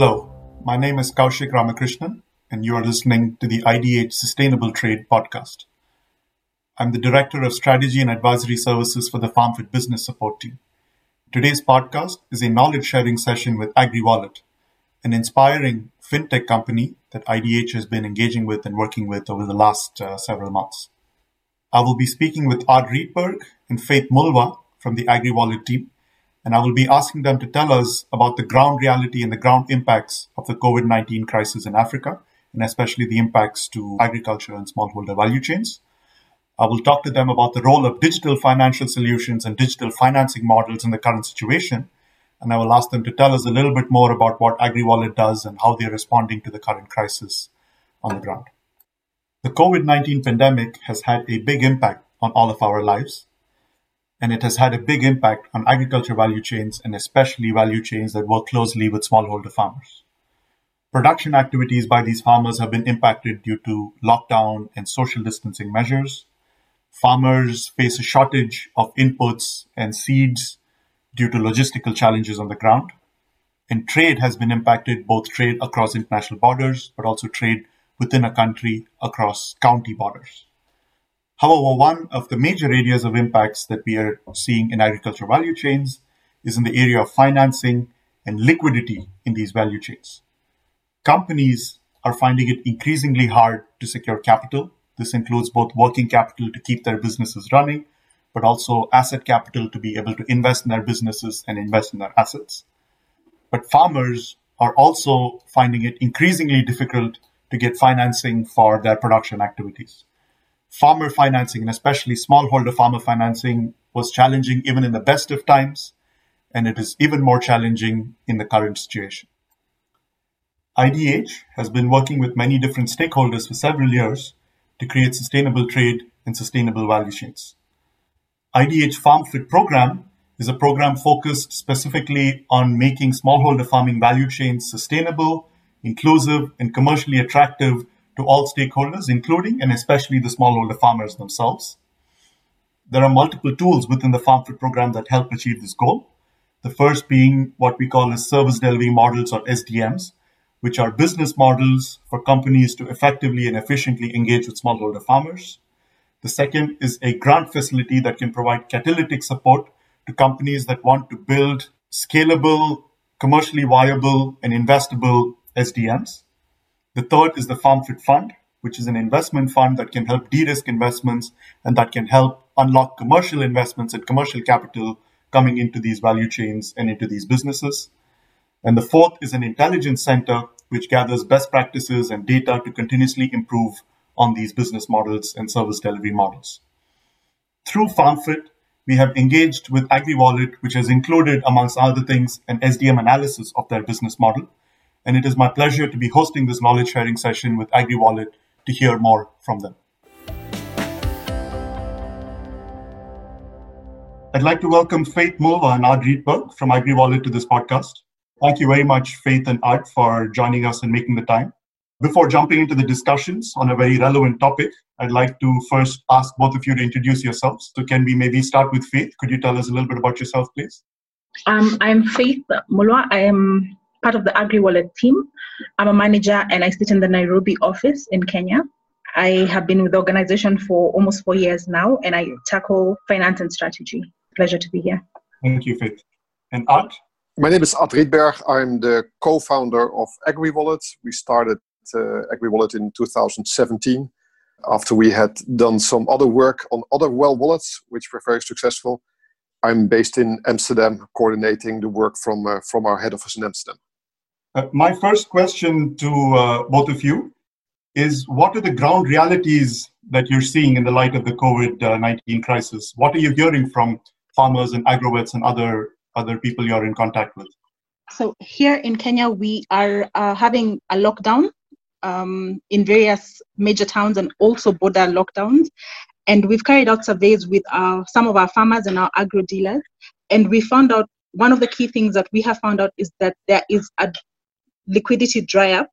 Hello, my name is Kaushik Ramakrishnan, and you are listening to the IDH Sustainable Trade podcast. I'm the Director of Strategy and Advisory Services for the FarmFit Business Support Team. Today's podcast is a knowledge sharing session with AgriWallet, an inspiring fintech company that IDH has been engaging with and working with over the last uh, several months. I will be speaking with Art Riedberg and Faith Mulwa from the AgriWallet team, and I will be asking them to tell us about the ground reality and the ground impacts of the COVID 19 crisis in Africa, and especially the impacts to agriculture and smallholder value chains. I will talk to them about the role of digital financial solutions and digital financing models in the current situation. And I will ask them to tell us a little bit more about what AgriWallet does and how they're responding to the current crisis on the ground. The COVID 19 pandemic has had a big impact on all of our lives, and it has had a big impact on agriculture value chains and especially value chains that work closely with smallholder farmers. Production activities by these farmers have been impacted due to lockdown and social distancing measures. Farmers face a shortage of inputs and seeds due to logistical challenges on the ground. And trade has been impacted, both trade across international borders, but also trade within a country across county borders. However, one of the major areas of impacts that we are seeing in agriculture value chains is in the area of financing and liquidity in these value chains. Companies are finding it increasingly hard to secure capital. This includes both working capital to keep their businesses running, but also asset capital to be able to invest in their businesses and invest in their assets. But farmers are also finding it increasingly difficult to get financing for their production activities. Farmer financing, and especially smallholder farmer financing, was challenging even in the best of times, and it is even more challenging in the current situation. IDH has been working with many different stakeholders for several years to create sustainable trade and sustainable value chains. IDH Farm Fit program is a program focused specifically on making smallholder farming value chains sustainable inclusive, and commercially attractive to all stakeholders, including and especially the smallholder farmers themselves. There are multiple tools within the FarmFit program that help achieve this goal. The first being what we call as service delivery models or SDMs, which are business models for companies to effectively and efficiently engage with smallholder farmers. The second is a grant facility that can provide catalytic support to companies that want to build scalable, commercially viable, and investable SDMs. The third is the FarmFit Fund, which is an investment fund that can help de-risk investments and that can help unlock commercial investments and commercial capital coming into these value chains and into these businesses. And the fourth is an intelligence center, which gathers best practices and data to continuously improve on these business models and service delivery models. Through FarmFit, we have engaged with AgriWallet, which has included, amongst other things, an SDM analysis of their business model and it is my pleasure to be hosting this knowledge sharing session with AgriWallet to hear more from them. I'd like to welcome Faith Mulwa and Art Riedberg from AgriWallet to this podcast. Thank you very much, Faith and Art, for joining us and making the time. Before jumping into the discussions on a very relevant topic, I'd like to first ask both of you to introduce yourselves. So, can we maybe start with Faith? Could you tell us a little bit about yourself, please? Um, I'm Faith Mulwa. I am part of the AgriWallet team. I'm a manager and I sit in the Nairobi office in Kenya. I have been with the organization for almost four years now and I tackle finance and strategy. Pleasure to be here. Thank you, Faith. And Art? My name is Art Riedberg. I'm the co founder of AgriWallet. We started uh, AgriWallet in 2017 after we had done some other work on other well wallets, which were very successful. I'm based in Amsterdam, coordinating the work from, uh, from our head office in Amsterdam. Uh, my first question to uh, both of you is what are the ground realities that you're seeing in the light of the COVID 19 crisis? What are you hearing from farmers and agrovets and other, other people you're in contact with? So, here in Kenya, we are uh, having a lockdown um, in various major towns and also border lockdowns. And we've carried out surveys with our, some of our farmers and our agro dealers. And we found out one of the key things that we have found out is that there is a liquidity dry up,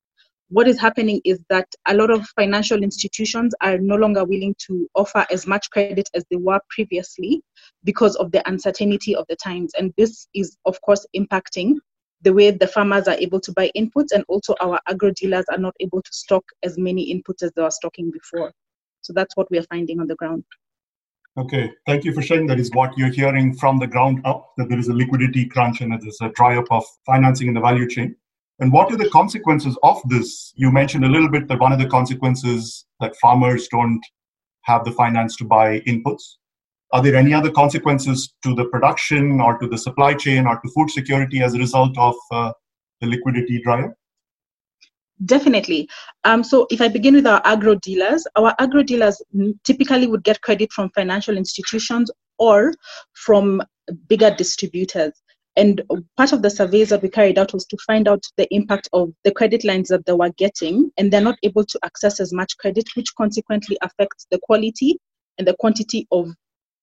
what is happening is that a lot of financial institutions are no longer willing to offer as much credit as they were previously because of the uncertainty of the times. And this is, of course, impacting the way the farmers are able to buy inputs, and also our agro dealers are not able to stock as many inputs as they were stocking before. So that's what we are finding on the ground. Okay, thank you for sharing. That is what you're hearing from the ground up that there is a liquidity crunch and there's a dry up of financing in the value chain. And what are the consequences of this? You mentioned a little bit that one of the consequences that farmers don't have the finance to buy inputs. Are there any other consequences to the production or to the supply chain or to food security as a result of uh, the liquidity up? Definitely. Um, so if I begin with our agro dealers, our agro dealers typically would get credit from financial institutions or from bigger distributors. And part of the surveys that we carried out was to find out the impact of the credit lines that they were getting, and they're not able to access as much credit, which consequently affects the quality and the quantity of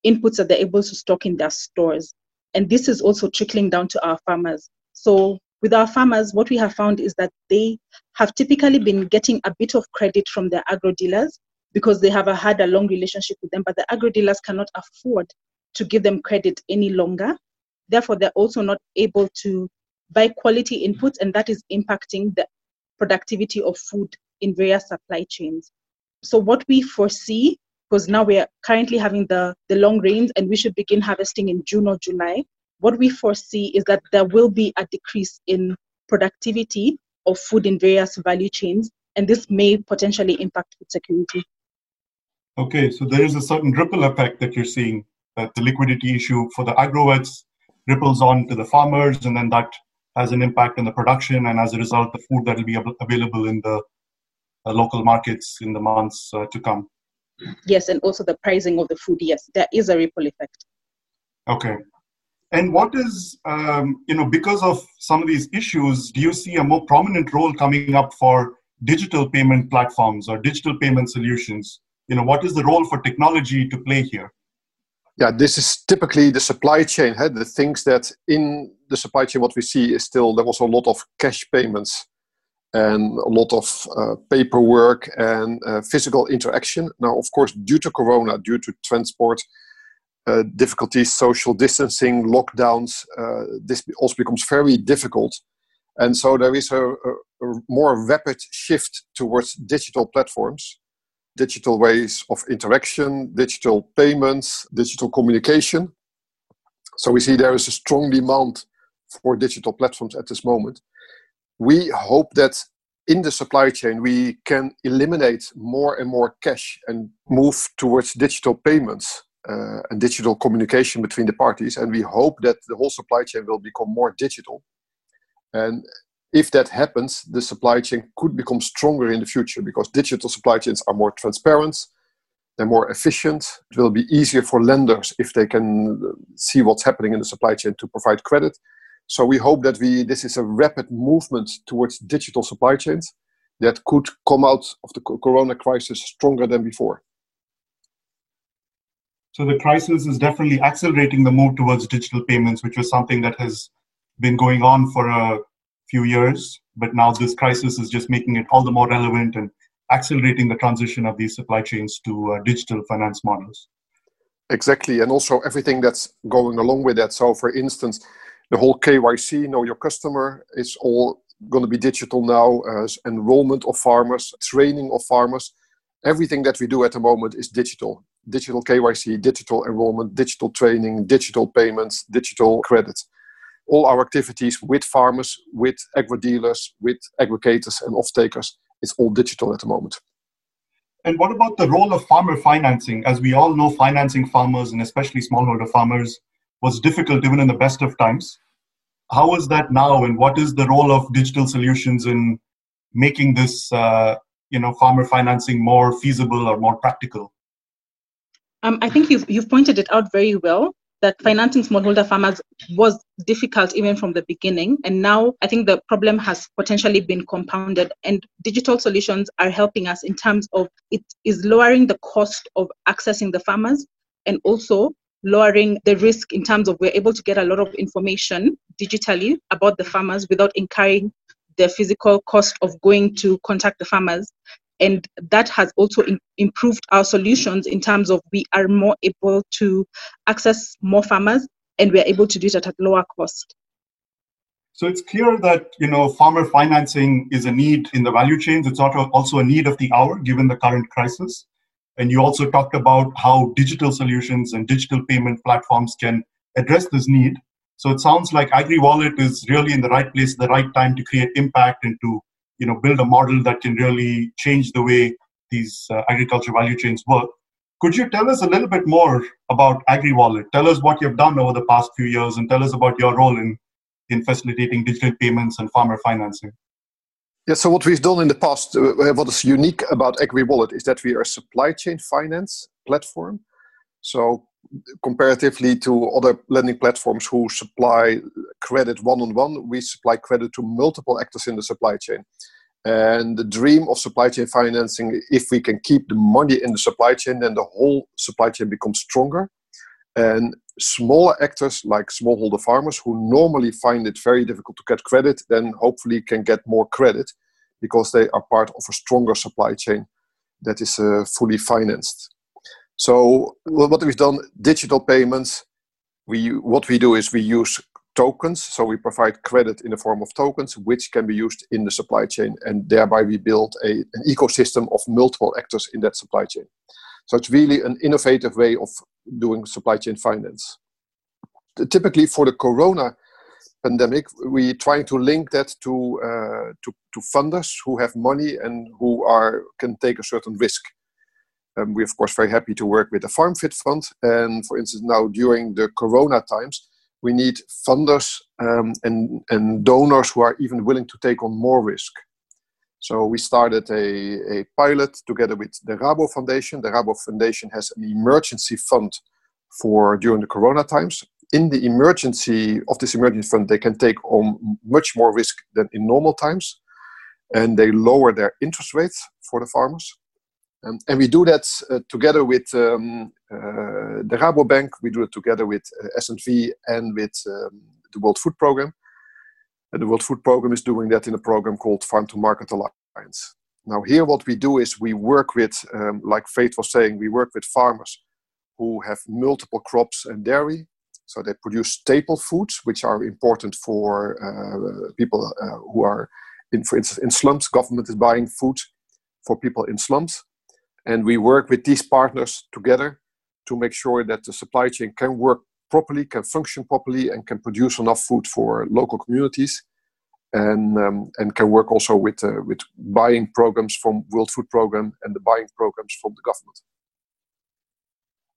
inputs that they're able to stock in their stores. And this is also trickling down to our farmers. So with our farmers, what we have found is that they have typically been getting a bit of credit from their agro dealers because they have a, had a long relationship with them, but the agro dealers cannot afford to give them credit any longer. Therefore, they're also not able to buy quality inputs, and that is impacting the productivity of food in various supply chains. So, what we foresee, because now we are currently having the, the long rains and we should begin harvesting in June or July, what we foresee is that there will be a decrease in productivity of food in various value chains, and this may potentially impact food security. Okay, so there is a certain ripple effect that you're seeing that the liquidity issue for the agrovets ripples on to the farmers, and then that has an impact on the production, and as a result, the food that will be available in the uh, local markets in the months uh, to come. Yes, and also the pricing of the food. Yes, there is a ripple effect. Okay, and what is, um, you know, because of some of these issues, do you see a more prominent role coming up for digital payment platforms or digital payment solutions? You know, what is the role for technology to play here? Yeah, this is typically the supply chain. Huh? The things that in the supply chain, what we see is still there was a lot of cash payments and a lot of uh, paperwork and uh, physical interaction. Now, of course, due to Corona, due to transport, uh, difficulties, social distancing, lockdowns, uh, this also becomes very difficult. And so there is a, a, more rapid shift towards digital platforms, digital ways of interaction, digital payments, digital communication. So we see there is a strong demand for digital platforms at this moment. We hope that in the supply chain we can eliminate more and more cash and move towards digital payments uh, and digital communication between the parties. And we hope that the whole supply chain will become more digital. And if that happens, the supply chain could become stronger in the future because digital supply chains are more transparent, they're more efficient. It will be easier for lenders if they can uh, see what's happening in the supply chain to provide credit. So we hope that we this is a rapid movement towards digital supply chains that could come out of the corona crisis stronger than before. So the crisis is definitely accelerating the move towards digital payments, which was something that has been going on for a few years. But now this crisis is just making it all the more relevant and accelerating the transition of these supply chains to uh, digital finance models. Exactly, and also everything that's going along with that. So, for instance, the whole KYC, know your customer, is all going to be digital now. As enrollment of farmers, training of farmers, everything that we do at the moment is digital digital KYC, digital enrollment, digital training, digital payments, digital credit. All our activities with farmers, with agri dealers, with aggregators and off-takers, it's all digital at the moment. And what about the role of farmer financing? As we all know, financing farmers and especially smallholder farmers was difficult even in the best of times. How is that now, and what is the role of digital solutions in making this, uh, you know, farmer financing more feasible or more practical? Um, I think you've, you've pointed it out very well that financing smallholder farmers was difficult even from the beginning. And now I think the problem has potentially been compounded, and digital solutions are helping us in terms of it is lowering the cost of accessing the farmers and also lowering the risk in terms of we're able to get a lot of information digitally about the farmers without incurring the physical cost of going to contact the farmers and that has also in, improved our solutions in terms of we are more able to access more farmers and we're able to do it at a lower cost So it's clear that you know farmer financing is a need in the value chains. It's also a need of the hour given the current crisis. And you also talked about how digital solutions and digital payment platforms can address this need. So it sounds like AgriWallet is really in the right place the right time to create impact and to you know build a model that can really change the way these uh, agriculture value chains work. Could you tell us a little bit more about AgriWallet? Tell us what you've done over the past few years and tell us about your role in, in facilitating digital payments and farmer financing. Yeah, so what we've done in the past, uh, what is unique about AgriWallet is that we are a supply chain finance platform. So comparatively to other lending platforms who supply credit one on one, we supply credit to multiple actors in the supply chain. And the dream of supply chain financing, if we can keep the money in the supply chain, then the whole supply chain becomes stronger. And smaller actors like smallholder farmers who normally find it very difficult to get credit, then hopefully can get more credit because they are part of a stronger supply chain that is uh, fully financed. So what we've done, digital payments. We what we do is we use tokens. So we provide credit in the form of tokens, which can be used in the supply chain, and thereby we build a, an ecosystem of multiple actors in that supply chain. So it's really an innovative way of doing supply chain finance. Typically, for the Corona pandemic, we trying to link that to, uh, to to funders who have money and who are can take a certain risk. Um, we're of course very happy to work with the FarmFit Fund, and for instance, now during the Corona times, we need funders um, and, and donors who are even willing to take on more risk. So we started a, a pilot together with the Rabo Foundation. The Rabo Foundation has an emergency fund for during the Corona times. In the emergency of this emergency fund, they can take on much more risk than in normal times, and they lower their interest rates for the farmers. Um, and we do that uh, together with um, uh, the Rabobank. We do it together with uh, SNV and with um, the World Food Program. And the World Food Program is doing that in a program called Farm to Market Alliance. Now, here, what we do is we work with, um, like Faith was saying, we work with farmers who have multiple crops and dairy. So they produce staple foods, which are important for uh, people uh, who are, in, for instance, in slums. Government is buying food for people in slums and we work with these partners together to make sure that the supply chain can work properly, can function properly, and can produce enough food for local communities. And, um, and can work also with, uh, with buying programs from World Food Program and the buying programs from the government.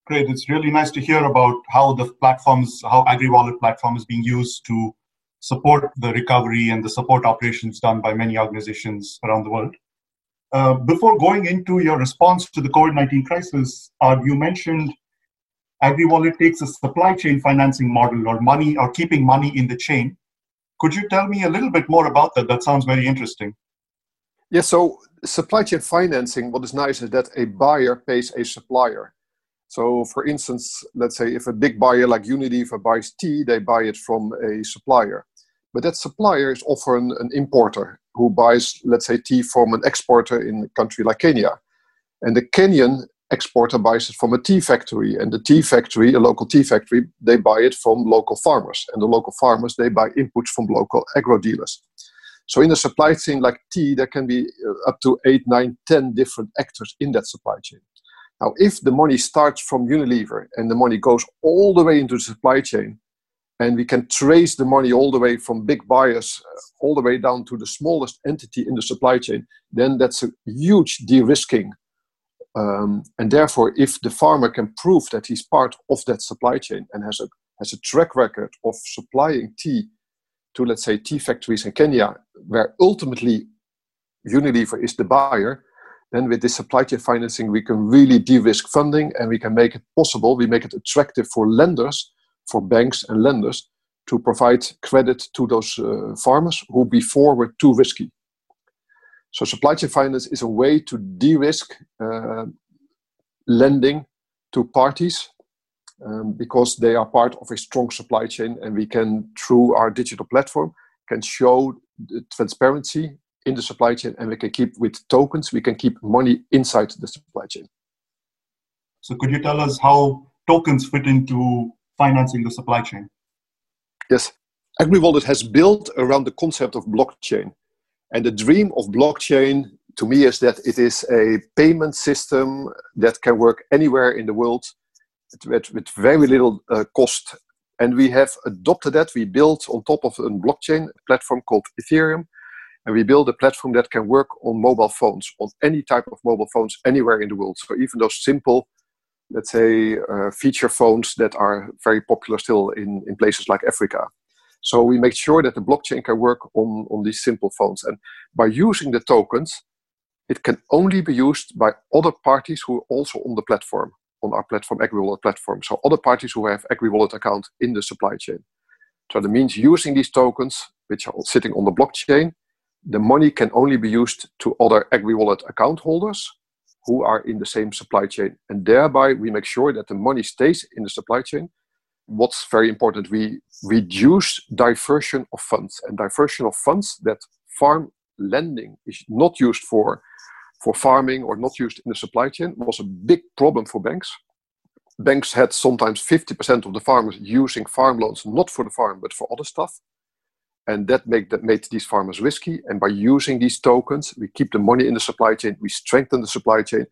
Great. It's really nice to hear about how the platforms, how AgriWallet platform is being used to support the recovery and the support operations done by many organizations around the world. Uh, before going into your response to the COVID 19 crisis, uh, you mentioned AgriWallet takes a supply chain financing model or money or keeping money in the chain. Could you tell me a little bit more about that? That sounds very interesting. Yeah, so supply chain financing, what is nice is that a buyer pays a supplier. So, for instance, let's say if a big buyer like Unilever buys tea, they buy it from a supplier. But that supplier is often an importer who buys, let's say, tea from an exporter in a country like Kenya. And the Kenyan exporter buys it from a tea factory. And the tea factory, a local tea factory, they buy it from local farmers. And the local farmers, they buy inputs from local agro dealers. So in a supply chain like tea, there can be uh, up to eight, nine, ten different actors in that supply chain. Now, if the money starts from Unilever and the money goes all the way into the supply chain, and we can trace the money all the way from big buyers uh, all the way down to the smallest entity in the supply chain. Then that's a huge de-risking. Um, and therefore if the farmer can prove that he's part of that supply chain and has a has a track record of supplying tea to let's say tea factories in kenya where ultimately unilever is the buyer then with this supply chain financing we can really de-risk funding and we can make it possible we make it attractive for lenders for banks and lenders to provide credit to those uh, farmers who before were too risky. So supply chain finance is a way to de-risk uh, lending to parties um, because they are part of a strong supply chain and we can through our digital platform can show the transparency in the supply chain and we can keep with tokens we can keep money inside the supply chain so could you tell us how tokens fit into financing the supply chain? Yes. AgriWallet has built around the concept of blockchain. And the dream of blockchain to me is that it is a payment system that can work anywhere in the world with, very little uh, cost. And we have adopted that. We built on top of a blockchain platform called Ethereum. And we build a platform that can work on mobile phones, on any type of mobile phones anywhere in the world. So even those simple, let's say, uh, feature phones that are very popular still in, in places like Africa. So we make sure that the blockchain can work on, on these simple phones. And by using the tokens, it can only be used by other parties who are also on the platform, on our platform, AgriWallet platform. So other parties who have AgriWallet account in the supply chain. So that means using these tokens, which are sitting on the blockchain, the money can only be used to other AgriWallet account holders who are in the same supply chain. And thereby we make sure that the money stays in the supply chain. What's very important, we reduce diversion of funds and diversion of funds that farm lending is not used for for farming or not used in the supply chain was a big problem for banks. Banks had sometimes 50% of the farmers using farm loans not for the farm but for other stuff. And that, that made these farmers risky. And by using these tokens, we keep the money in the supply chain, we strengthen the supply chain,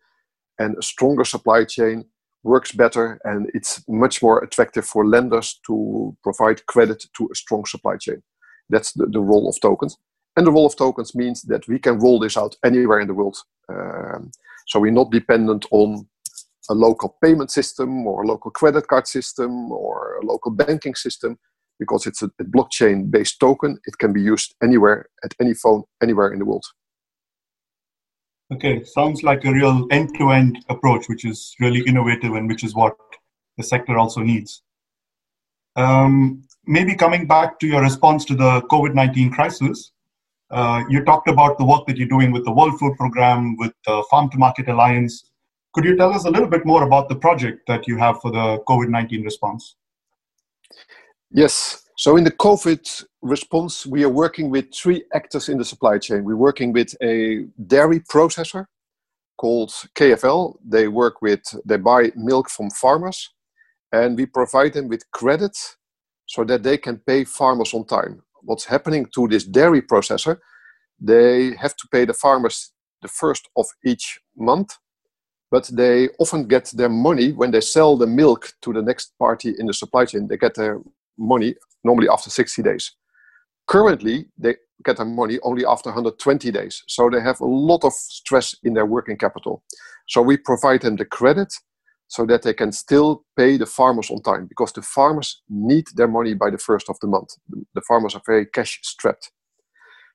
and a stronger supply chain works better and it's much more attractive for lenders to provide credit to a strong supply chain. That's the, the role of tokens. And the role of tokens means that we can roll this out anywhere in the world. Um, so we're not dependent on a local payment system or a local credit card system or a local banking system because it's a, blockchain based token. It can be used anywhere, at any phone, anywhere in the world. Okay, sounds like a real end to end approach, which is really innovative and which is what the sector also needs. Um, maybe coming back to your response to the COVID 19 crisis, uh, you talked about the work that you're doing with the World Food Program, with the Farm to Market Alliance. Could you tell us a little bit more about the project that you have for the COVID 19 response? Yes. So, in the COVID response, we are working with three actors in the supply chain. We're working with a dairy processor called KFL. They work with, they buy milk from farmers, and we provide them with credit so that they can pay farmers on time what's happening to this dairy processor, they have to pay the farmers the first of each month, but they often get their money when they sell the milk to the next party in the supply chain. They get their money normally after 60 days. Currently, they get their money only after 120 days. So they have a lot of stress in their working capital. So we provide them the credit so that they can still pay the farmers on time because the farmers need their money by the first of the month. The farmers are very cash strapped.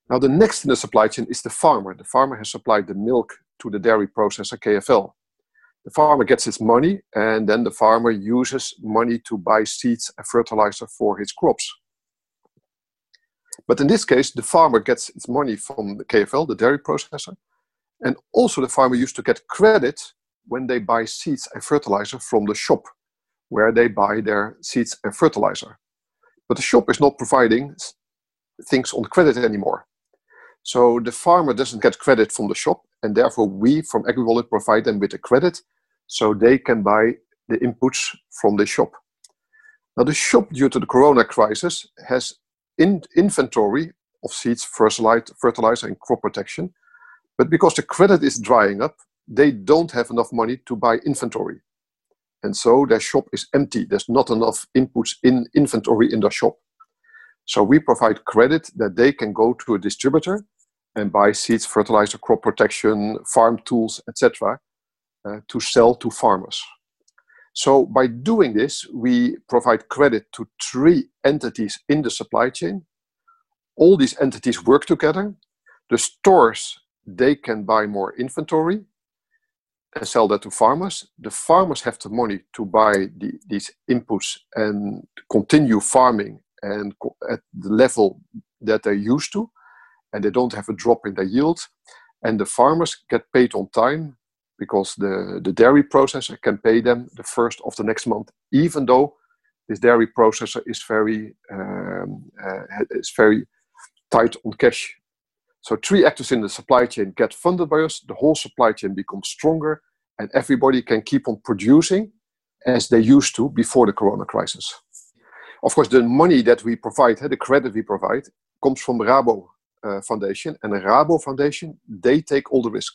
Now, the next in the supply chain is the farmer. The farmer has supplied the milk to the dairy processor KFL. The farmer gets his money, and then the farmer uses money to buy seeds and fertilizer for his crops. But in this case, the farmer gets its money from the KFL, the dairy processor, and also the farmer used to get credit when they buy seeds and fertilizer from the shop where they buy their seeds and fertilizer. But the shop is not providing things on credit anymore. So the farmer doesn't get credit from the shop, and therefore we from AgriWallet provide them with a credit so they can buy the inputs from the shop. Now the shop, due to the corona crisis, has in inventory of seeds, fertilizer, and crop protection. But because the credit is drying up, they don't have enough money to buy inventory. And so their shop is empty. There's not enough inputs in inventory in their shop. So we provide credit that they can go to a distributor and buy seeds, fertilizer, crop protection, farm tools, etc., uh, to sell to farmers. So by doing this, we provide credit to three entities in the supply chain. All these entities work together. The stores they can buy more inventory and sell that to farmers. The farmers have the money to buy the, these inputs and continue farming and at the level that they're used to, and they don't have a drop in their yield. And the farmers get paid on time because the, the dairy processor can pay them the first of the next month, even though this dairy processor is very um, uh, is very tight on cash so three actors in the supply chain get funded by us, the whole supply chain becomes stronger, and everybody can keep on producing as they used to before the corona crisis. of course, the money that we provide, the credit we provide, comes from Rabo uh, Foundation, and the Rabo Foundation they take all the risk.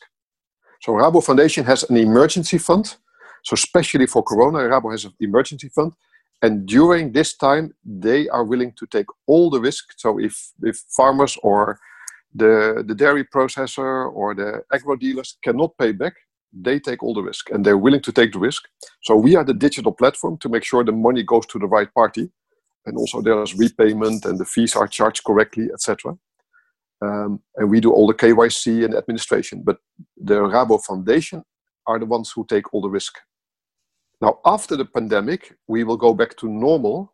So Rabo Foundation has an emergency fund. So especially for Corona, Rabo has an emergency fund, and during this time they are willing to take all the risk. So if if farmers or the the dairy processor or the agro dealers cannot pay back, they take all the risk and they're willing to take the risk. So we are the digital platform to make sure the money goes to the right party and also there's repayment and the fees are charged correctly, etc. Um, and we do all the KYC and administration. But the Rabo Foundation are the ones who take all the risk. Now, after the pandemic, we will go back to normal.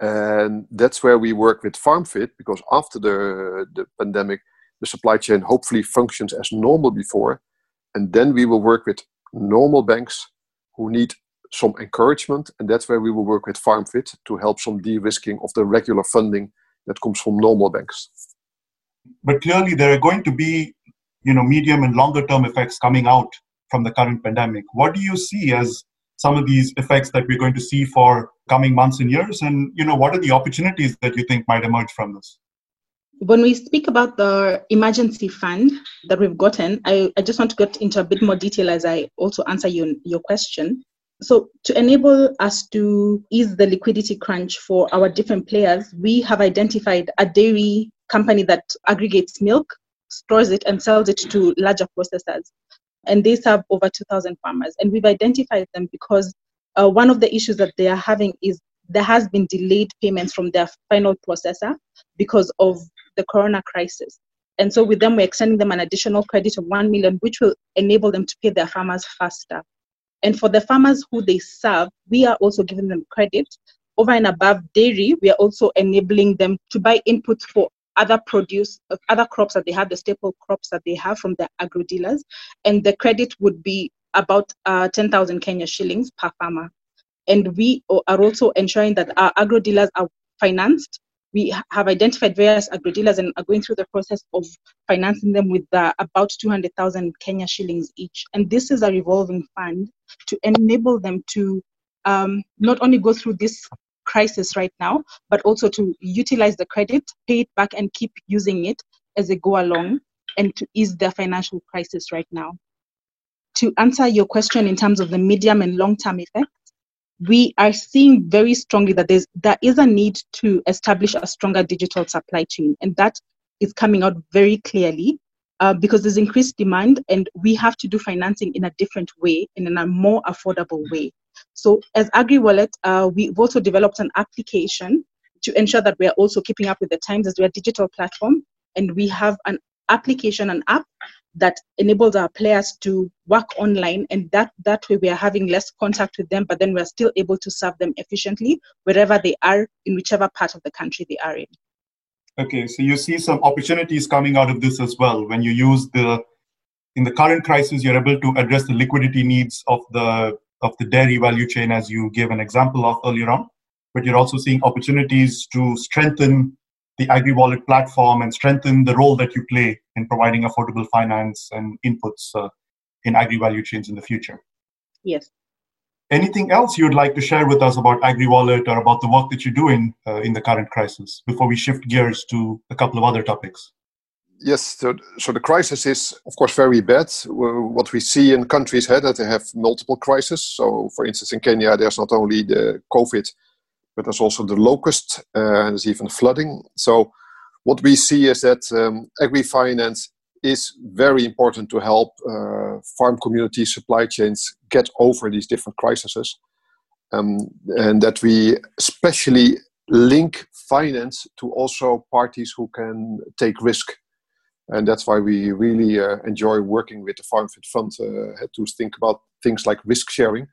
And that's where we work with FarmFit because after the, the pandemic, the supply chain hopefully functions as normal before. And then we will work with normal banks who need some encouragement, and that's where we will work with FarmFit to help some de-risking of the regular funding that comes from normal banks. But clearly, there are going to be, you know, medium and longer term effects coming out from the current pandemic. What do you see as some of these effects that we're going to see for coming months and years? And you know, what are the opportunities that you think might emerge from this? When we speak about the emergency fund that we've gotten, I, I just want to get into a bit more detail as I also answer your, your question. So, to enable us to ease the liquidity crunch for our different players, we have identified a dairy company that aggregates milk, stores it, and sells it to larger processors. And they serve over 2,000 farmers. And we've identified them because uh, one of the issues that they are having is there has been delayed payments from their final processor because of the corona crisis. And so with them, we're extending them an additional credit of 1 million, which will enable them to pay their farmers faster. And for the farmers who they serve, we are also giving them credit. Over and above dairy, we are also enabling them to buy inputs for other produce, other crops that they have, the staple crops that they have from the agro dealers. And the credit would be about uh, 10,000 Kenya shillings per farmer. And we are also ensuring that our agro dealers are financed we have identified various agri-dealers and are going through the process of financing them with uh, about 200,000 Kenya shillings each. And this is a revolving fund to enable them to um, not only go through this crisis right now, but also to utilize the credit, pay it back, and keep using it as they go along and to ease their financial crisis right now. To answer your question in terms of the medium and long term effects, we are seeing very strongly that there's there is a need to establish a stronger digital supply chain, and that is coming out very clearly uh, because there's increased demand, and we have to do financing in a different way and in a more affordable way. So, as AgriWallet, uh, we've also developed an application to ensure that we are also keeping up with the times as we are a digital platform, and we have an application, an app that enables our players to work online. And that that way we are having less contact with them but then we're still able to serve them efficiently wherever they are in whichever part of the country they are in. Okay so you see some opportunities coming out of this as well. When you use the in the current crisis you're able to address the liquidity needs of the of the dairy value chain as you gave an example of earlier on but you're also seeing opportunities to strengthen the AgriWallet platform and strengthen the role that you play in providing affordable finance and inputs uh, in agri value chains in the future. Yes. Anything else you would like to share with us about AgriWallet or about the work that you're doing uh, in the current crisis before we shift gears to a couple of other topics? Yes, so, so the crisis is, of course, very bad. What we see in countries here that they have multiple crises. So, for instance, in Kenya, there's not only the COVID but there's also the locust uh, and there's even flooding. So what we see is that um, agri-finance is very important to help uh, farm communities, supply chains get over these different crises, um, and that we especially link finance to also parties who can take risk. And that's why we really uh, enjoy working with the FarmFit Fund uh, to think about things like risk sharing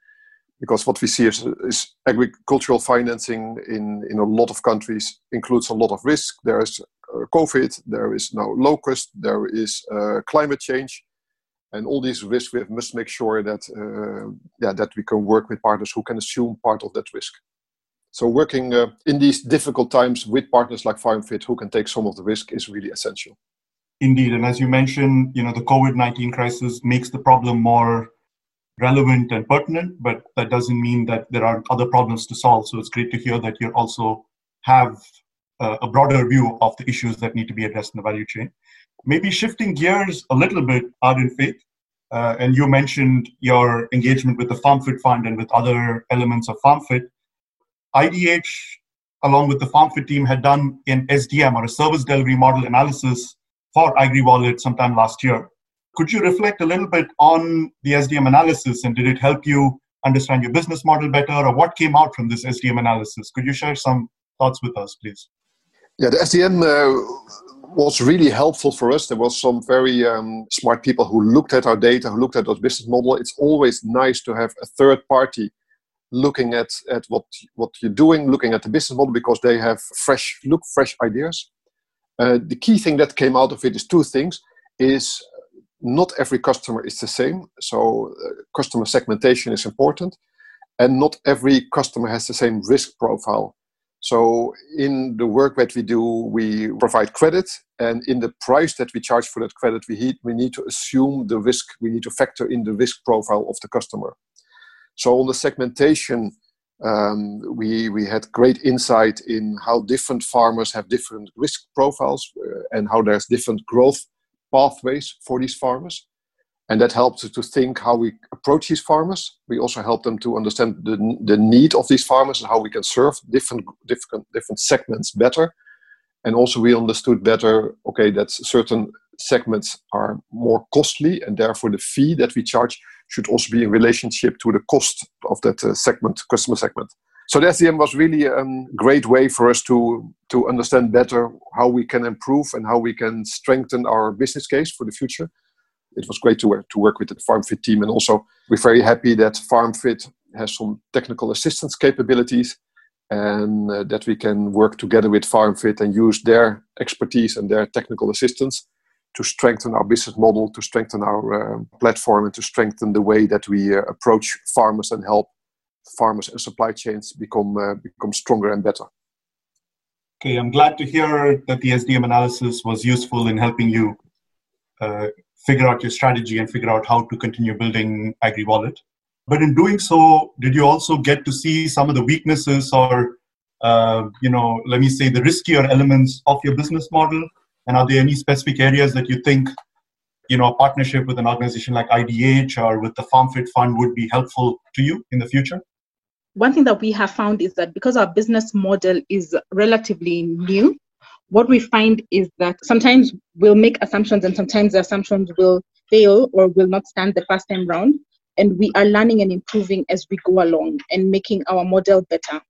because what we see is, is, agricultural financing in, in a lot of countries includes a lot of risk. There is uh, COVID, there is now locust, there is uh, climate change, and all these risks we must make sure that uh, yeah that we can work with partners who can assume part of that risk. So working in these difficult times with partners like FarmFit who can take some of the risk is really essential. Indeed, and as you mentioned, you know the COVID nineteen crisis makes the problem more relevant and pertinent, but that doesn't mean that there are other problems to solve. So it's great to hear that you also have uh, a broader view of the issues that need to be addressed in the value chain. Maybe shifting gears a little bit, Arden Faith, uh, and you mentioned your engagement with the FarmFit Fund and with other elements of FarmFit. IDH, along with the FarmFit team, had done an SDM or a service delivery model analysis for AgriWallet sometime last year. Could you reflect a little bit on the SDM analysis and did it help you understand your business model better or what came out from this SDM analysis? Could you share some thoughts with us, please? Yeah, the SDM uh, was really helpful for us. There was some very um, smart people who looked at our data, who looked at our business model. It's always nice to have a third party looking at, at what, what you're doing, looking at the business model because they have fresh look, fresh ideas. Uh, the key thing that came out of it is two things: is not every customer is the same. So uh, customer segmentation is important, and not every customer has the same risk profile. So in the work that we do, we provide credit, and in the price that we charge for that credit, we we need to assume the risk. We need to factor in the risk profile of the customer. So on the segmentation, um, we we had great insight in how different farmers have different risk profiles uh, and how there's different growth pathways for these farmers and that helps to think how we approach these farmers. We also help them to understand the, the need of these farmers and how we can serve different different different segments better. And also we understood better, okay, that certain segments are more costly, and therefore the fee that we charge should also be in relationship to the cost of that uh, segment, customer segment. So the SDM was really a um, great way for us to to understand better how we can improve and how we can strengthen our business case for the future it was great to work, to work with the FarmFit team. And also, we're very happy that FarmFit has some technical assistance capabilities and uh, that we can work together with FarmFit and use their expertise and their technical assistance to strengthen our business model, to strengthen our uh, platform, and to strengthen the way that we uh, approach farmers and help farmers and supply chains become uh, become stronger and better. Okay, I'm glad to hear that the SDM analysis was useful in helping you uh, figure out your strategy and figure out how to continue building AgriWallet. But in doing so, did you also get to see some of the weaknesses or, uh, you know, let me say the riskier elements of your business model? And are there any specific areas that you think, you know, a partnership with an organization like IDH or with the FarmFit Fund would be helpful to you in the future? One thing that we have found is that because our business model is relatively new, what we find is that sometimes we'll make assumptions and sometimes the assumptions will fail or will not stand the first time round. And we are learning and improving as we go along and making our model better.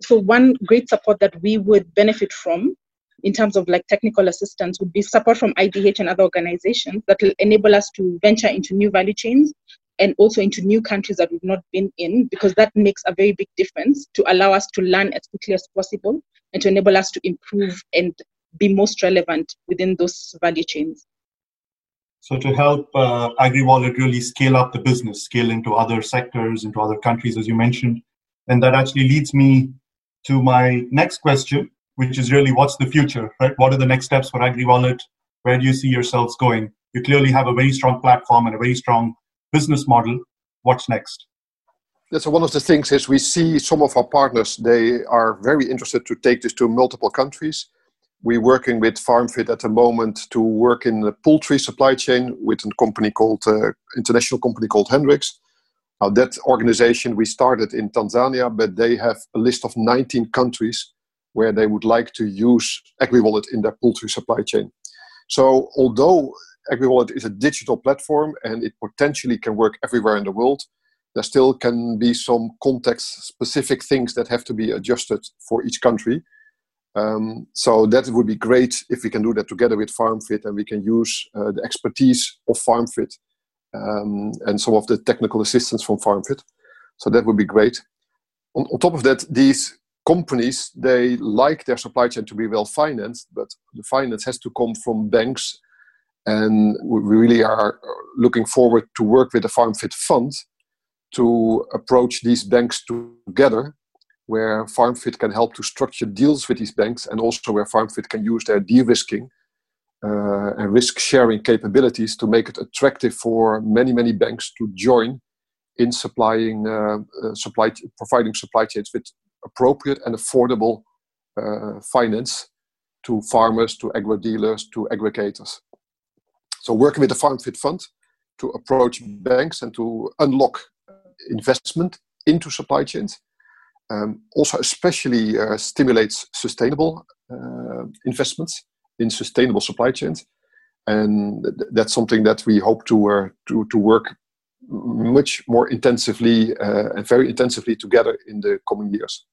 So, one great support that we would benefit from in terms of like technical assistance would be support from IDH and other organizations that will enable us to venture into new value chains and also into new countries that we've not been in because that makes a very big difference to allow us to learn as quickly as possible and to enable us to improve and be most relevant within those value chains. So to help uh, AgriWallet really scale up the business, scale into other sectors, into other countries, as you mentioned, and that actually leads me to my next question, which is really what's the future, right? What are the next steps for AgriWallet? Where do you see yourselves going? You clearly have a very strong platform and a very strong business model. What's next? so one of the things is we see some of our partners they are very interested to take this to multiple countries we're working with farmfit at the moment to work in the poultry supply chain with a company called uh, international company called hendrix now that organization we started in tanzania but they have a list of 19 countries where they would like to use agriwallet in their poultry supply chain so although agriwallet is a digital platform and it potentially can work everywhere in the world there still can be some context specific things that have to be adjusted for each country. Um, so that would be great if we can do that together with FarmFit and we can use uh, the expertise of FarmFit um, and some of the technical assistance from FarmFit. So that would be great. On, on top of that, these companies they like their supply chain to be well financed, but the finance has to come from banks, and we really are looking forward to work with the FarmFit Fund to approach these banks together, where FarmFit can help to structure deals with these banks, and also where FarmFit can use their de-risking uh, and risk-sharing capabilities to make it attractive for many, many banks to join in supplying uh, uh, supply providing supply chains with appropriate and affordable uh, finance to farmers, to agro dealers, to aggregators. So working with the Farm Fit Fund to approach banks and to unlock investment into supply chains. Um, also, especially uh, stimulates sustainable uh, investments in sustainable supply chains, and th- that's something that we hope to uh, to to work much more intensively uh, and very intensively together in the coming years.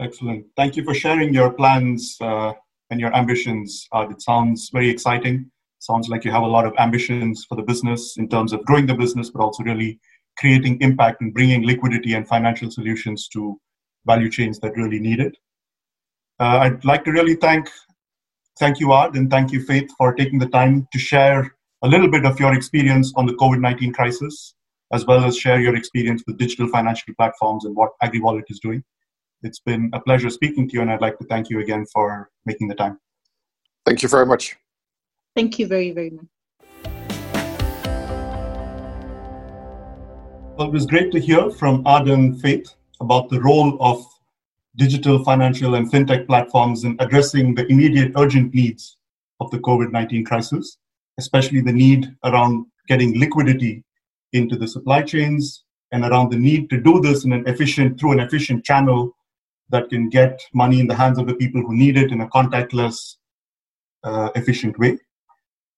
Excellent. Thank you for sharing your plans uh, and your ambitions. Uh, it sounds very exciting. Sounds like you have a lot of ambitions for the business in terms of growing the business, but also really creating impact and bringing liquidity and financial solutions to value chains that really need it. Uh, I'd like to really thank thank you, Ard, and thank you, Faith, for taking the time to share a little bit of your experience on the COVID 19 crisis, as well as share your experience with digital financial platforms and what AgriWallet is doing. It's been a pleasure speaking to you, and I'd like to thank you again for making the time. Thank you very much. Thank you very, very much. Well, it was great to hear from Ard and Faith about the role of digital financial and fintech platforms in addressing the immediate urgent needs of the COVID 19 crisis, especially the need around getting liquidity into the supply chains and around the need to do this in an efficient through an efficient channel that can get money in the hands of the people who need it in a contactless, uh, efficient way.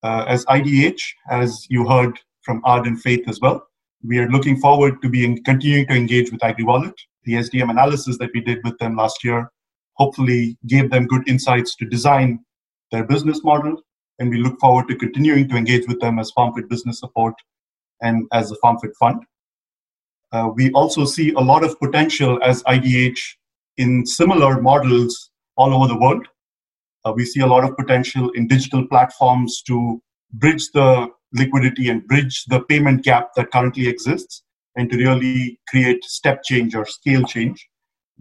Uh, as IDH, as you heard from Ard and Faith as well, we are looking forward to being continuing to engage with AgriWallet. The SDM analysis that we did with them last year hopefully gave them good insights to design their business model, and we look forward to continuing to engage with them as FarmFit Business Support and as the FarmFit Fund. Uh, we also see a lot of potential as IDH in similar models all over the world. Uh, we see a lot of potential in digital platforms to bridge the liquidity and bridge the payment gap that currently exists and to really create step change or scale change.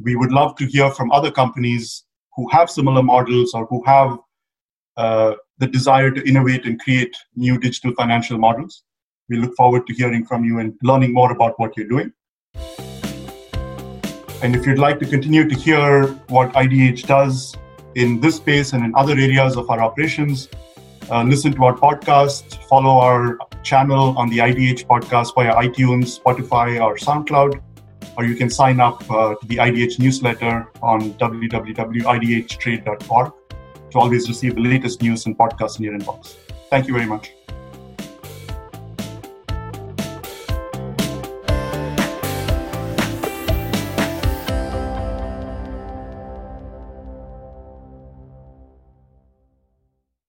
We would love to hear from other companies who have similar models or who have uh, the desire to innovate and create new digital financial models. We look forward to hearing from you and learning more about what you're doing. And if you'd like to continue to hear what IDH does in this space and in other areas of our operations, uh, listen to our podcast, follow our channel on the IDH podcast via iTunes, Spotify, or SoundCloud, or you can sign up uh, to the IDH newsletter on www.idhtrade.org to always receive the latest news and podcasts in your inbox. Thank you very much.